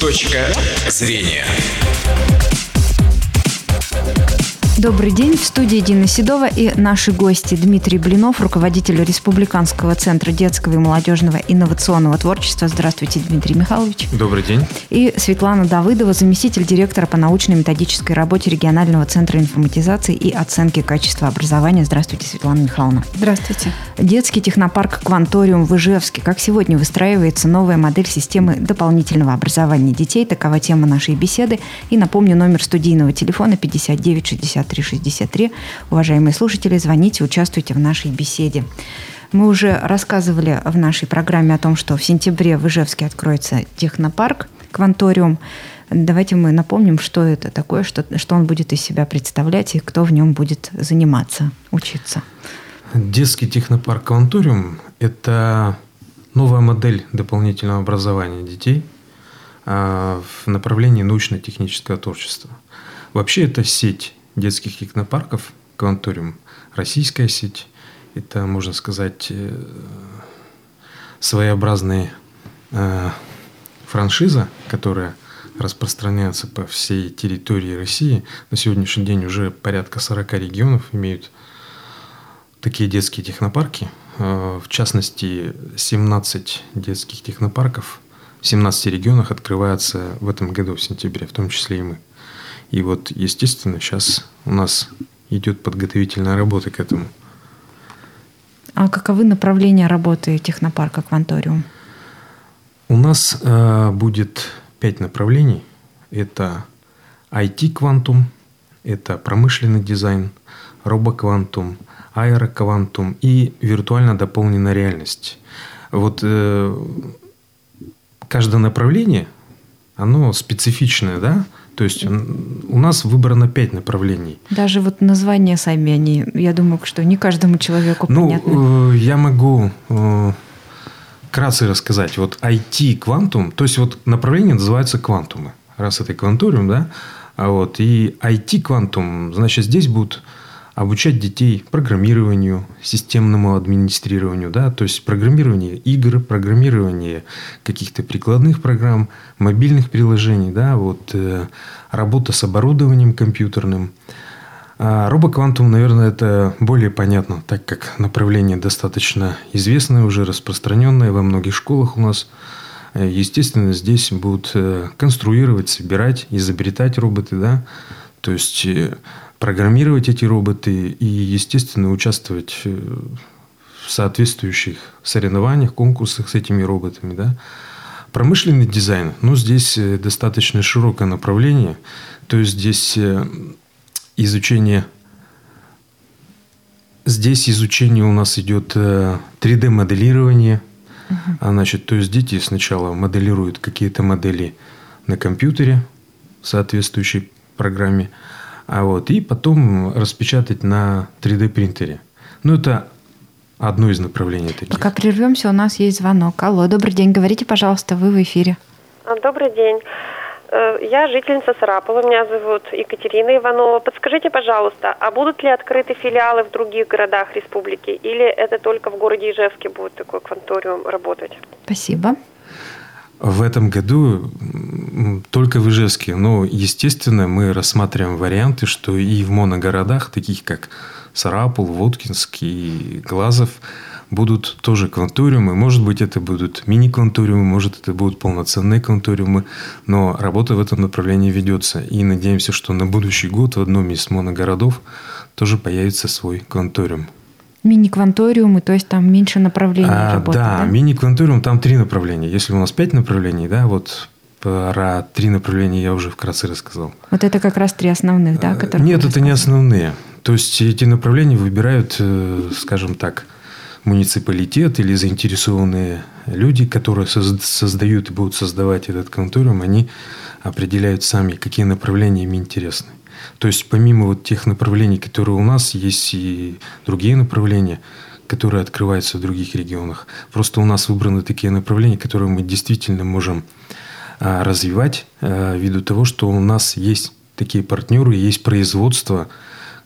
Точка зрения. Добрый день. В студии Дина Седова и наши гости Дмитрий Блинов, руководитель Республиканского центра детского и молодежного инновационного творчества. Здравствуйте, Дмитрий Михайлович. Добрый день. И Светлана Давыдова, заместитель директора по научно-методической работе регионального центра информатизации и оценки качества образования. Здравствуйте, Светлана Михайловна. Здравствуйте. Детский технопарк «Кванториум» в Ижевске. Как сегодня выстраивается новая модель системы дополнительного образования детей? Такова тема нашей беседы. И напомню, номер студийного телефона 5960 6363. Уважаемые слушатели, звоните, участвуйте в нашей беседе. Мы уже рассказывали в нашей программе о том, что в сентябре в Ижевске откроется технопарк «Кванториум». Давайте мы напомним, что это такое, что, что он будет из себя представлять и кто в нем будет заниматься, учиться. Детский технопарк «Кванториум» – это новая модель дополнительного образования детей а, в направлении научно-технического творчества. Вообще это сеть детских технопарков «Кванториум», российская сеть. Это, можно сказать, э, своеобразная э, франшиза, которая распространяется по всей территории России. На сегодняшний день уже порядка 40 регионов имеют такие детские технопарки. Э, в частности, 17 детских технопарков в 17 регионах открываются в этом году, в сентябре, в том числе и мы. И вот, естественно, сейчас у нас идет подготовительная работа к этому. А каковы направления работы технопарка «Кванториум»? У нас э, будет пять направлений. Это IT-квантум, это промышленный дизайн, робоквантум, аэроквантум и виртуально дополненная реальность. Вот э, каждое направление, оно специфичное, да? То есть у нас выбрано пять направлений. Даже вот названия сами они, я думаю, что не каждому человеку ну, понятны. Ну, я могу э, вкратце рассказать. Вот IT квантум, то есть вот направление называется квантумы. Раз это кванториум, да? А вот и IT квантум, значит, здесь будут обучать детей программированию, системному администрированию, да, то есть программирование игр, программирование каких-то прикладных программ, мобильных приложений, да, вот э, работа с оборудованием компьютерным. А робоквантум, наверное, это более понятно, так как направление достаточно известное, уже распространенное во многих школах у нас. Э, естественно, здесь будут э, конструировать, собирать, изобретать роботы, да, то есть э, программировать эти роботы и, естественно, участвовать э, в соответствующих соревнованиях, конкурсах с этими роботами. Да? Промышленный дизайн, ну, здесь э, достаточно широкое направление. То есть, здесь э, изучение Здесь изучение у нас идет 3D-моделирование. Uh-huh. Значит, то есть дети сначала моделируют какие-то модели на компьютере в соответствующей программе, а вот, и потом распечатать на 3D принтере. Ну, это одно из направлений таких. Пока прервемся, у нас есть звонок. Алло, добрый день, говорите, пожалуйста, вы в эфире. А, добрый день. Э, я жительница Сарапова, меня зовут Екатерина Иванова. Подскажите, пожалуйста, а будут ли открыты филиалы в других городах республики или это только в городе Ижевске будет такой кванториум работать? Спасибо. В этом году только в Ижевске. Но, естественно, мы рассматриваем варианты, что и в моногородах, таких как Сарапул, Воткинск и Глазов, будут тоже кванториумы. Может быть, это будут мини-кванториумы, может, это будут полноценные кванториумы. Но работа в этом направлении ведется. И надеемся, что на будущий год в одном из моногородов тоже появится свой кванториум. Мини-кванториумы, то есть там меньше направлений а, работы, да? Да, мини-кванториум, там три направления. Если у нас пять направлений, да, вот про три направления я уже вкратце рассказал. Вот это как раз три основных, да, которые Нет, это не основные. То есть эти направления выбирают, э, скажем так, муниципалитет или заинтересованные люди, которые создают и будут создавать этот кванториум, они определяют сами, какие направления им интересны. То есть помимо вот тех направлений, которые у нас, есть и другие направления, которые открываются в других регионах. Просто у нас выбраны такие направления, которые мы действительно можем а, развивать а, ввиду того, что у нас есть такие партнеры, есть производство,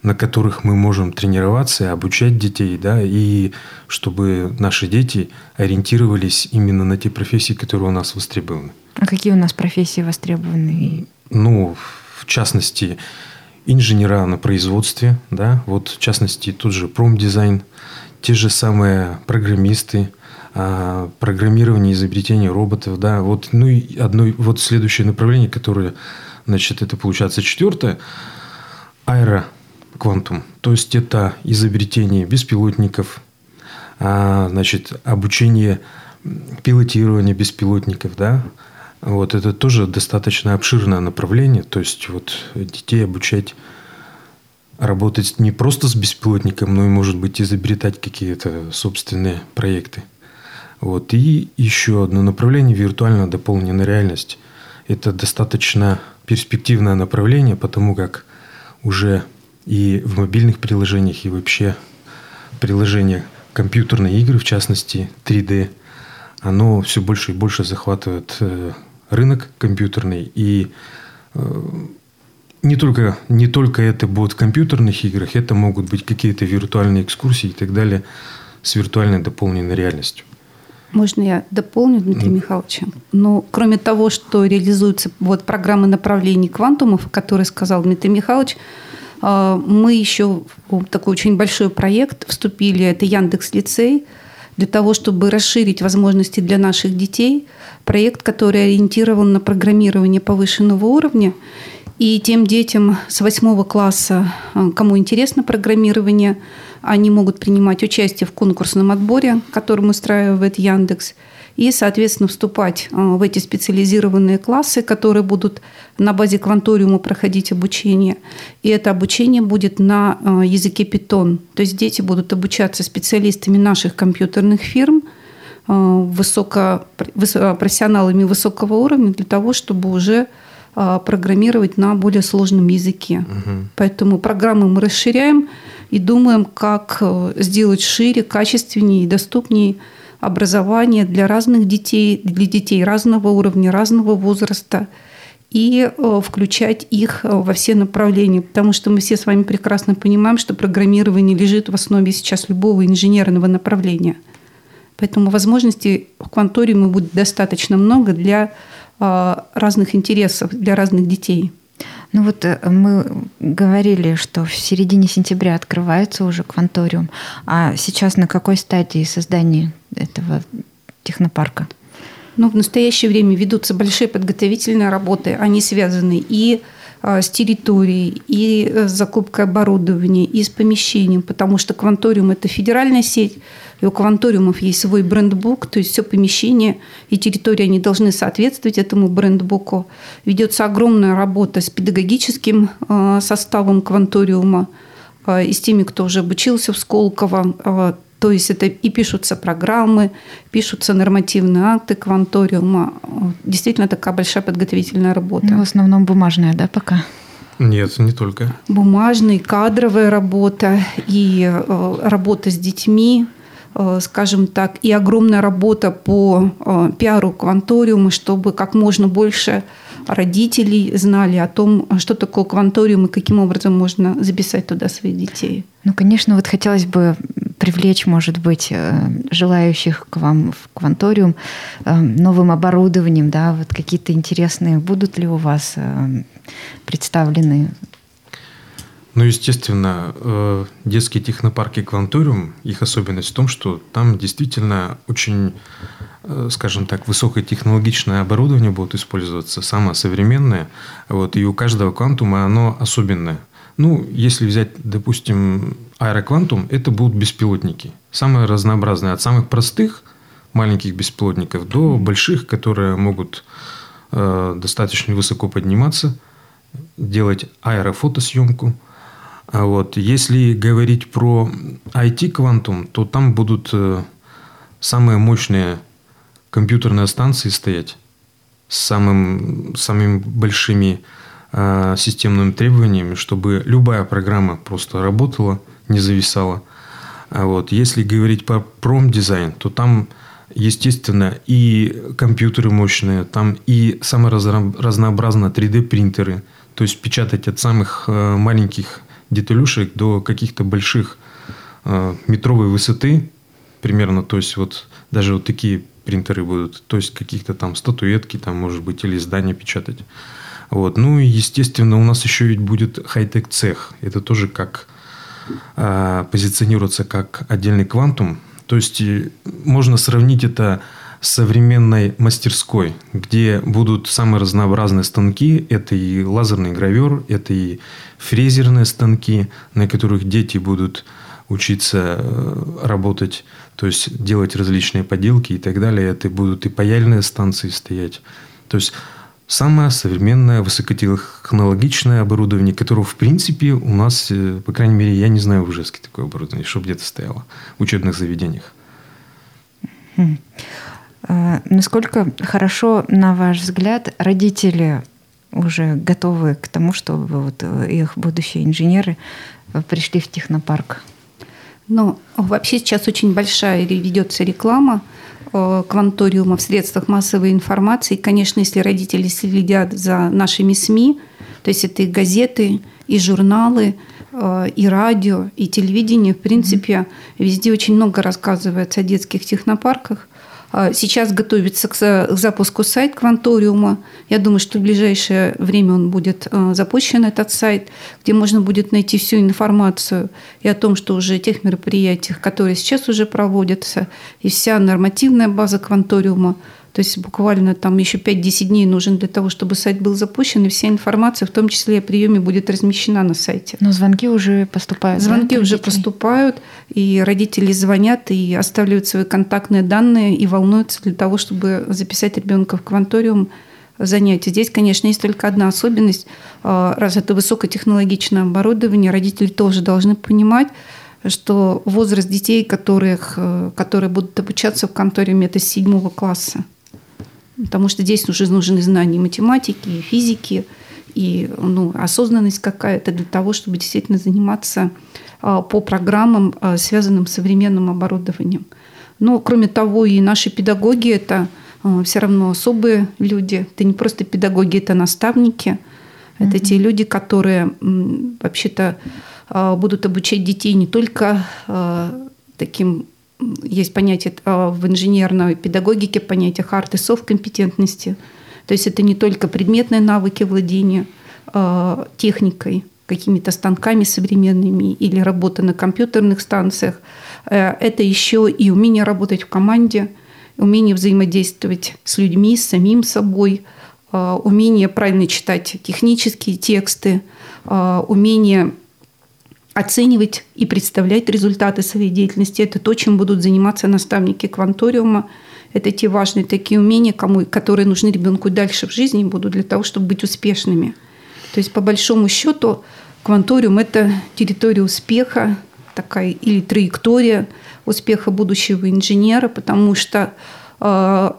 на которых мы можем тренироваться, обучать детей, да, и чтобы наши дети ориентировались именно на те профессии, которые у нас востребованы. А какие у нас профессии востребованы? Ну, в частности, инженера на производстве, да, вот в частности, тут же промдизайн, те же самые программисты, а, программирование, изобретение роботов, да, вот, ну и одно, вот следующее направление, которое, значит, это получается четвертое, аэроквантум, то есть это изобретение беспилотников, а, значит, обучение пилотирования беспилотников, да, вот это тоже достаточно обширное направление, то есть вот детей обучать работать не просто с беспилотником, но и, может быть, изобретать какие-то собственные проекты. Вот. И еще одно направление – виртуально дополненная реальность. Это достаточно перспективное направление, потому как уже и в мобильных приложениях, и вообще приложения компьютерные игры, в частности 3D, оно все больше и больше захватывает э, рынок компьютерный. И э, не только, не только это будет в компьютерных играх, это могут быть какие-то виртуальные экскурсии и так далее с виртуальной дополненной реальностью. Можно я дополню, Дмитрий mm. Михайлович? Ну, кроме того, что реализуются вот программы направлений квантумов, которые сказал Дмитрий Михайлович, э, мы еще в такой очень большой проект вступили, это Яндекс Лицей, для того, чтобы расширить возможности для наших детей. Проект, который ориентирован на программирование повышенного уровня. И тем детям с восьмого класса, э, кому интересно программирование, они могут принимать участие в конкурсном отборе, который устраивает Яндекс, и, соответственно, вступать э, в эти специализированные классы, которые будут на базе кванториума проходить обучение. И это обучение будет на э, языке Python. То есть дети будут обучаться специалистами наших компьютерных фирм, высоко, профессионалами высокого уровня для того, чтобы уже программировать на более сложном языке. Угу. Поэтому программы мы расширяем и думаем, как э, сделать шире, качественнее и доступнее образование для разных детей, для детей разного уровня, разного возраста и э, включать их э, во все направления, потому что мы все с вами прекрасно понимаем, что программирование лежит в основе сейчас любого инженерного направления. Поэтому возможностей в кванториуме будет достаточно много для а, разных интересов для разных детей. Ну вот э, мы говорили, что в середине сентября открывается уже кванториум, а сейчас на какой стадии создания этого технопарка? Ну, в настоящее время ведутся большие подготовительные работы. Они связаны и а, с территорией, и э, с закупкой оборудования, и с помещением, потому что кванториум – это федеральная сеть, и у кванториумов есть свой брендбук, то есть все помещение и территория, они должны соответствовать этому брендбуку. Ведется огромная работа с педагогическим а, составом кванториума а, и с теми, кто уже обучился в Сколково, то есть это и пишутся программы, пишутся нормативные акты кванториума. Действительно такая большая подготовительная работа. Ну, в основном бумажная, да, пока? Нет, не только. Бумажная, кадровая работа и э, работа с детьми, э, скажем так, и огромная работа по э, пиару кванториума, чтобы как можно больше родителей знали о том, что такое кванториум и каким образом можно записать туда своих детей. Ну, конечно, вот хотелось бы привлечь, может быть, э, желающих к вам в кванториум э, новым оборудованием, да, вот какие-то интересные будут ли у вас э, представлены ну, естественно, детские технопарки «Кванториум», их особенность в том, что там действительно очень, скажем так, высокотехнологичное оборудование будет использоваться, самое современное. Вот, и у каждого «Квантума» оно особенное. Ну, если взять, допустим, аэроквантум, это будут беспилотники. Самые разнообразные. От самых простых маленьких беспилотников до больших, которые могут э, достаточно высоко подниматься, делать аэрофотосъемку. А вот если говорить про IT-квантум, то там будут э, самые мощные компьютерные станции стоять с самым, самыми большими Э, системными требованиями, чтобы любая программа просто работала, не зависала. А вот. Если говорить про промдизайн, то там, естественно, и компьютеры мощные, там и самые разнообразные 3D-принтеры, то есть печатать от самых э, маленьких деталюшек до каких-то больших э, метровой высоты примерно, то есть вот даже вот такие принтеры будут, то есть каких-то там статуэтки, там, может быть, или здания печатать. Вот. Ну и, естественно, у нас еще ведь будет хай-тек цех. Это тоже как э, позиционируется как отдельный квантум. То есть можно сравнить это современной мастерской, где будут самые разнообразные станки. Это и лазерный гравер, это и фрезерные станки, на которых дети будут учиться э, работать, то есть делать различные поделки и так далее. Это будут и паяльные станции стоять. То есть самое современное высокотехнологичное оборудование, которого, в принципе, у нас, э, по крайней мере, я не знаю в Ижевске такое оборудование, чтобы где-то стояло в учебных заведениях. Э, насколько хорошо, на ваш взгляд, родители уже готовы к тому, чтобы вот э, их будущие инженеры э, пришли в технопарк? Ну, вообще сейчас очень большая ведется реклама кванториума в средствах массовой информации. конечно, если родители следят за нашими СМИ, то есть это и газеты, и журналы, и радио, и телевидение, в принципе, mm-hmm. везде очень много рассказывается о детских технопарках. А, сейчас готовится к запуску сайт Кванториума. Я думаю, что в ближайшее время он будет а, запущен, этот сайт, где можно будет найти всю информацию и о том, что уже тех мероприятиях, которые сейчас уже проводятся, и вся нормативная база Кванториума – то есть буквально там еще 5-10 дней нужен для того, чтобы сайт был запущен, и вся информация, в том числе о приеме, будет размещена на сайте. Но звонки уже поступают. Звонки да, уже поступают, и родители звонят и оставляют свои контактные данные и волнуются для того, чтобы записать ребенка в кванториум занятия. Здесь, конечно, есть только одна особенность. А, раз это высокотехнологичное оборудование, родители тоже должны понимать, что возраст детей, которых, э, которые будут обучаться в конторе, это с седьмого класса потому что здесь уже нужны знания математики, и физики, и ну, осознанность какая-то для того, чтобы действительно заниматься а, по программам, а, связанным с современным оборудованием. Но, кроме того, и наши педагоги – это а, все равно особые люди. Это не просто педагоги, это наставники. Это mm-hmm. те люди, которые вообще-то будут обучать детей не только таким есть понятие а, в инженерной педагогике, понятие hard и soft компетентности. То есть это не только предметные навыки владения а, техникой, какими-то станками современными или работа на компьютерных станциях. Э, это еще и умение работать в команде, умение взаимодействовать с людьми, с самим собой, умение правильно читать технические тексты, умение оценивать и представлять результаты своей деятельности. Это то, чем будут заниматься наставники кванториума. Это те важные такие умения, кому, которые нужны ребенку дальше в жизни будут для того, чтобы быть успешными. То есть, по большому счету, кванториум – это территория успеха, такая или траектория успеха будущего инженера, потому что э,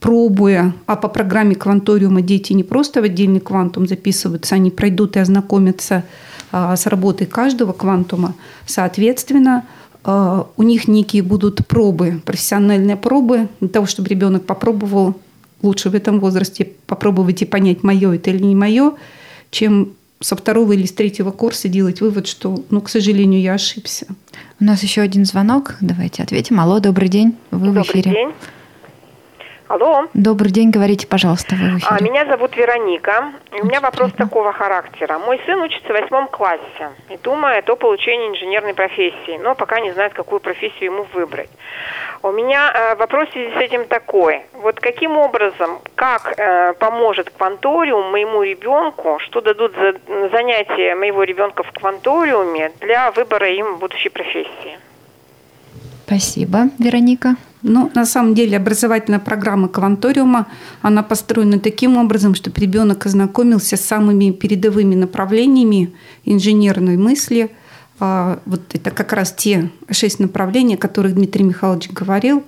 пробуя, а по программе кванториума дети не просто в отдельный квантум записываются, они пройдут и ознакомятся с работой каждого квантума. Соответственно, а, у них некие будут пробы, профессиональные пробы, для того, чтобы ребенок попробовал лучше в этом возрасте попробовать и понять, мое это или не мое, чем со второго или с третьего курса делать вывод, что, ну, к сожалению, я ошибся. У нас еще один звонок. Давайте ответим. Алло, добрый день. Вы добрый в эфире. День. Алло. Добрый день, говорите, пожалуйста, вы. А, меня зовут Вероника. У меня вопрос такого характера. Мой сын учится в восьмом классе и думает о получении инженерной профессии, но пока не знает, какую профессию ему выбрать. У меня э, вопрос в связи с этим такой. Вот каким образом, как э, поможет кванториум моему ребенку, что дадут за занятия моего ребенка в кванториуме для выбора им будущей профессии? Спасибо, Вероника. Ну, на самом деле образовательная программа Кванториума, она построена таким образом, чтобы ребенок ознакомился с самыми передовыми направлениями инженерной мысли. А, вот это как раз те шесть направлений, о которых Дмитрий Михайлович говорил.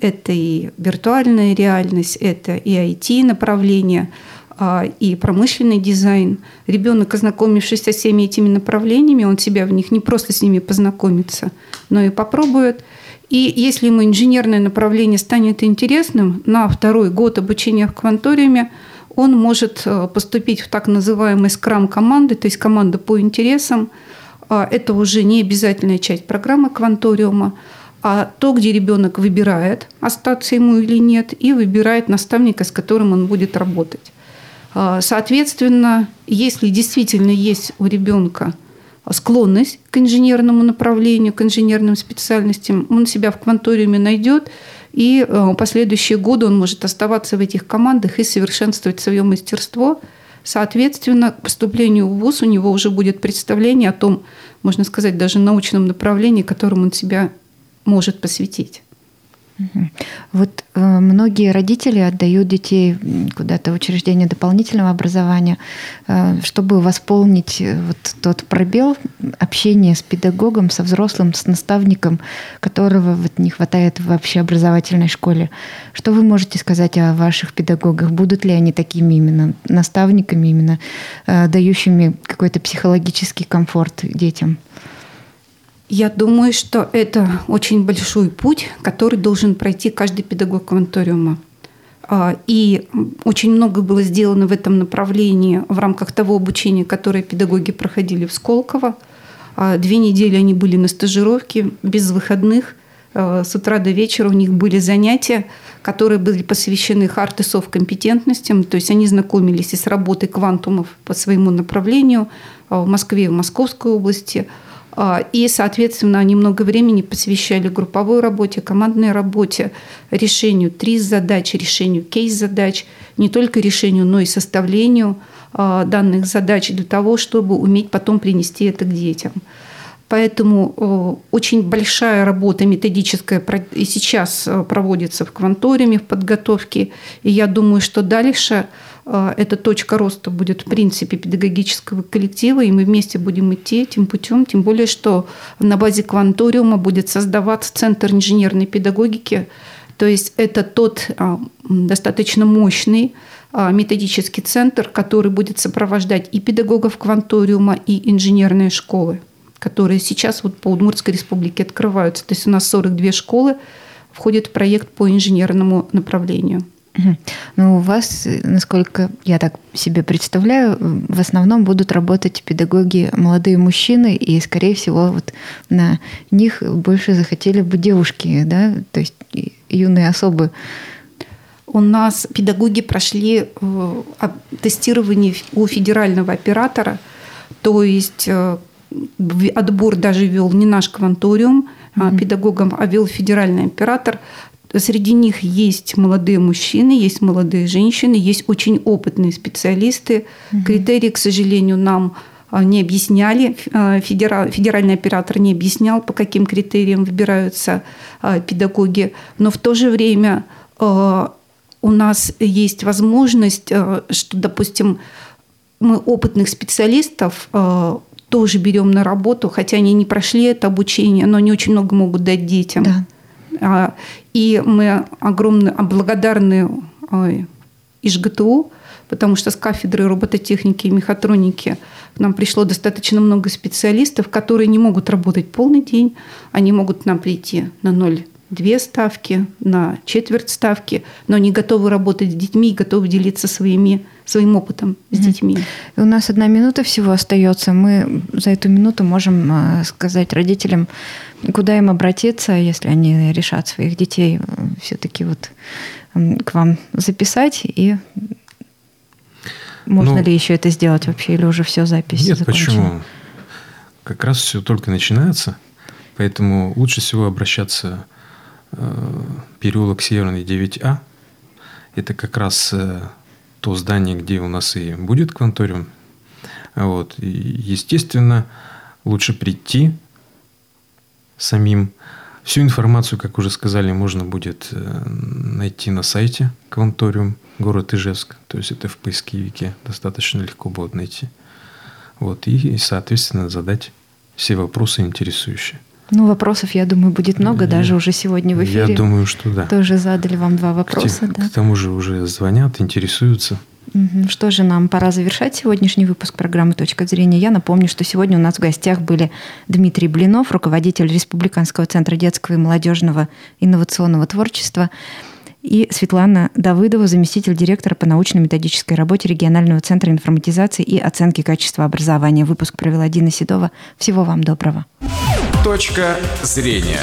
Это и виртуальная реальность, это и IT-направление, а, и промышленный дизайн. Ребенок, ознакомившись со всеми этими направлениями, он себя в них не просто с ними познакомится, но и попробует – и если ему инженерное направление станет интересным, на второй год обучения в кванториуме он может э, поступить в так называемый скрам-команды, то есть команда по интересам. А, это уже не обязательная часть программы кванториума. а то, где ребенок выбирает, остаться ему или нет, и выбирает наставника, с которым он будет работать. А, соответственно, если действительно есть у ребенка склонность к инженерному направлению, к инженерным специальностям, он себя в кванториуме найдет, и в последующие годы он может оставаться в этих командах и совершенствовать свое мастерство. Соответственно, к поступлению в ВУЗ у него уже будет представление о том, можно сказать, даже научном направлении, которому он себя может посвятить. Вот э, многие родители отдают детей куда-то в учреждение дополнительного образования, э, чтобы восполнить э, вот тот пробел общения с педагогом, со взрослым, с наставником, которого вот не хватает в общеобразовательной школе. Что вы можете сказать о ваших педагогах? Будут ли они такими именно наставниками, именно э, дающими какой-то психологический комфорт детям? Я думаю, что это очень большой путь, который должен пройти каждый педагог кванториума. А, и очень много было сделано в этом направлении в рамках того обучения, которое педагоги проходили в Сколково. А, две недели они были на стажировке, без выходных. А, с утра до вечера у них были занятия, которые были посвящены хард и компетентностям. То есть они знакомились и с работой квантумов по своему направлению в Москве и в Московской области – и, соответственно, они много времени посвящали групповой работе, командной работе, решению триз-задач, решению кейс-задач, не только решению, но и составлению а, данных задач для того, чтобы уметь потом принести это к детям. Поэтому очень большая работа методическая и сейчас проводится в кванториуме в подготовке. И я думаю, что дальше а, эта точка роста будет в принципе педагогического коллектива, и мы вместе будем идти этим путем, тем более, что на базе кванториума будет создаваться Центр инженерной педагогики, то есть это тот а, достаточно мощный а, методический центр, который будет сопровождать и педагогов кванториума, и инженерные школы, которые сейчас вот по Удмуртской республике открываются. То есть у нас 42 школы входят в проект по инженерному направлению. Ну, у вас, насколько я так себе представляю, в основном будут работать педагоги молодые мужчины, и, скорее всего, вот на них больше захотели бы девушки, да, то есть юные особы. У нас педагоги прошли э, тестирование у федерального оператора, то есть э, отбор даже вел не наш кванториум, mm-hmm. педагогам, а вел федеральный оператор. Среди них есть молодые мужчины, есть молодые женщины, есть очень опытные специалисты. Угу. Критерии, к сожалению, нам а, не объясняли, а, федеральный оператор не объяснял, по каким критериям выбираются а, педагоги. Но в то же время у нас есть возможность, что, допустим, мы опытных специалистов тоже берем на работу, хотя они не прошли это обучение, но они очень много могут дать детям. Да. А, и мы огромно благодарны ИЖГТУ, потому что с кафедры робототехники и мехатроники к нам пришло достаточно много специалистов, которые не могут работать полный день, они могут нам прийти на ноль две ставки, на четверть ставки, но они готовы работать с детьми и готовы делиться своими, своим опытом с mm-hmm. детьми. И у нас одна минута всего остается. Мы за эту минуту можем сказать родителям, куда им обратиться, если они решат своих детей э, все-таки вот к вам записать и можно ну, ли еще это сделать вообще, или уже все запись Нет, закончена? почему? Как раз все только начинается, поэтому лучше всего обращаться Э, переулок Северный 9А. Это как раз э, то здание, где у нас и будет кванториум. Вот. И, естественно, лучше прийти самим. Всю информацию, как уже сказали, можно будет э, найти на сайте Кванториум, город Ижевск. То есть это в поисковике достаточно легко будет найти. Вот. И, соответственно, задать все вопросы интересующие. Ну, вопросов, я думаю, будет много, я, даже уже сегодня в эфире. Я думаю, что да. Тоже задали вам два вопроса. К, да? к тому же уже звонят, интересуются. Что же, нам пора завершать сегодняшний выпуск программы «Точка зрения». Я напомню, что сегодня у нас в гостях были Дмитрий Блинов, руководитель Республиканского центра детского и молодежного инновационного творчества, и Светлана Давыдова, заместитель директора по научно-методической работе регионального центра информатизации и оценки качества образования. Выпуск провела Дина Седова. Всего вам доброго. Точка зрения.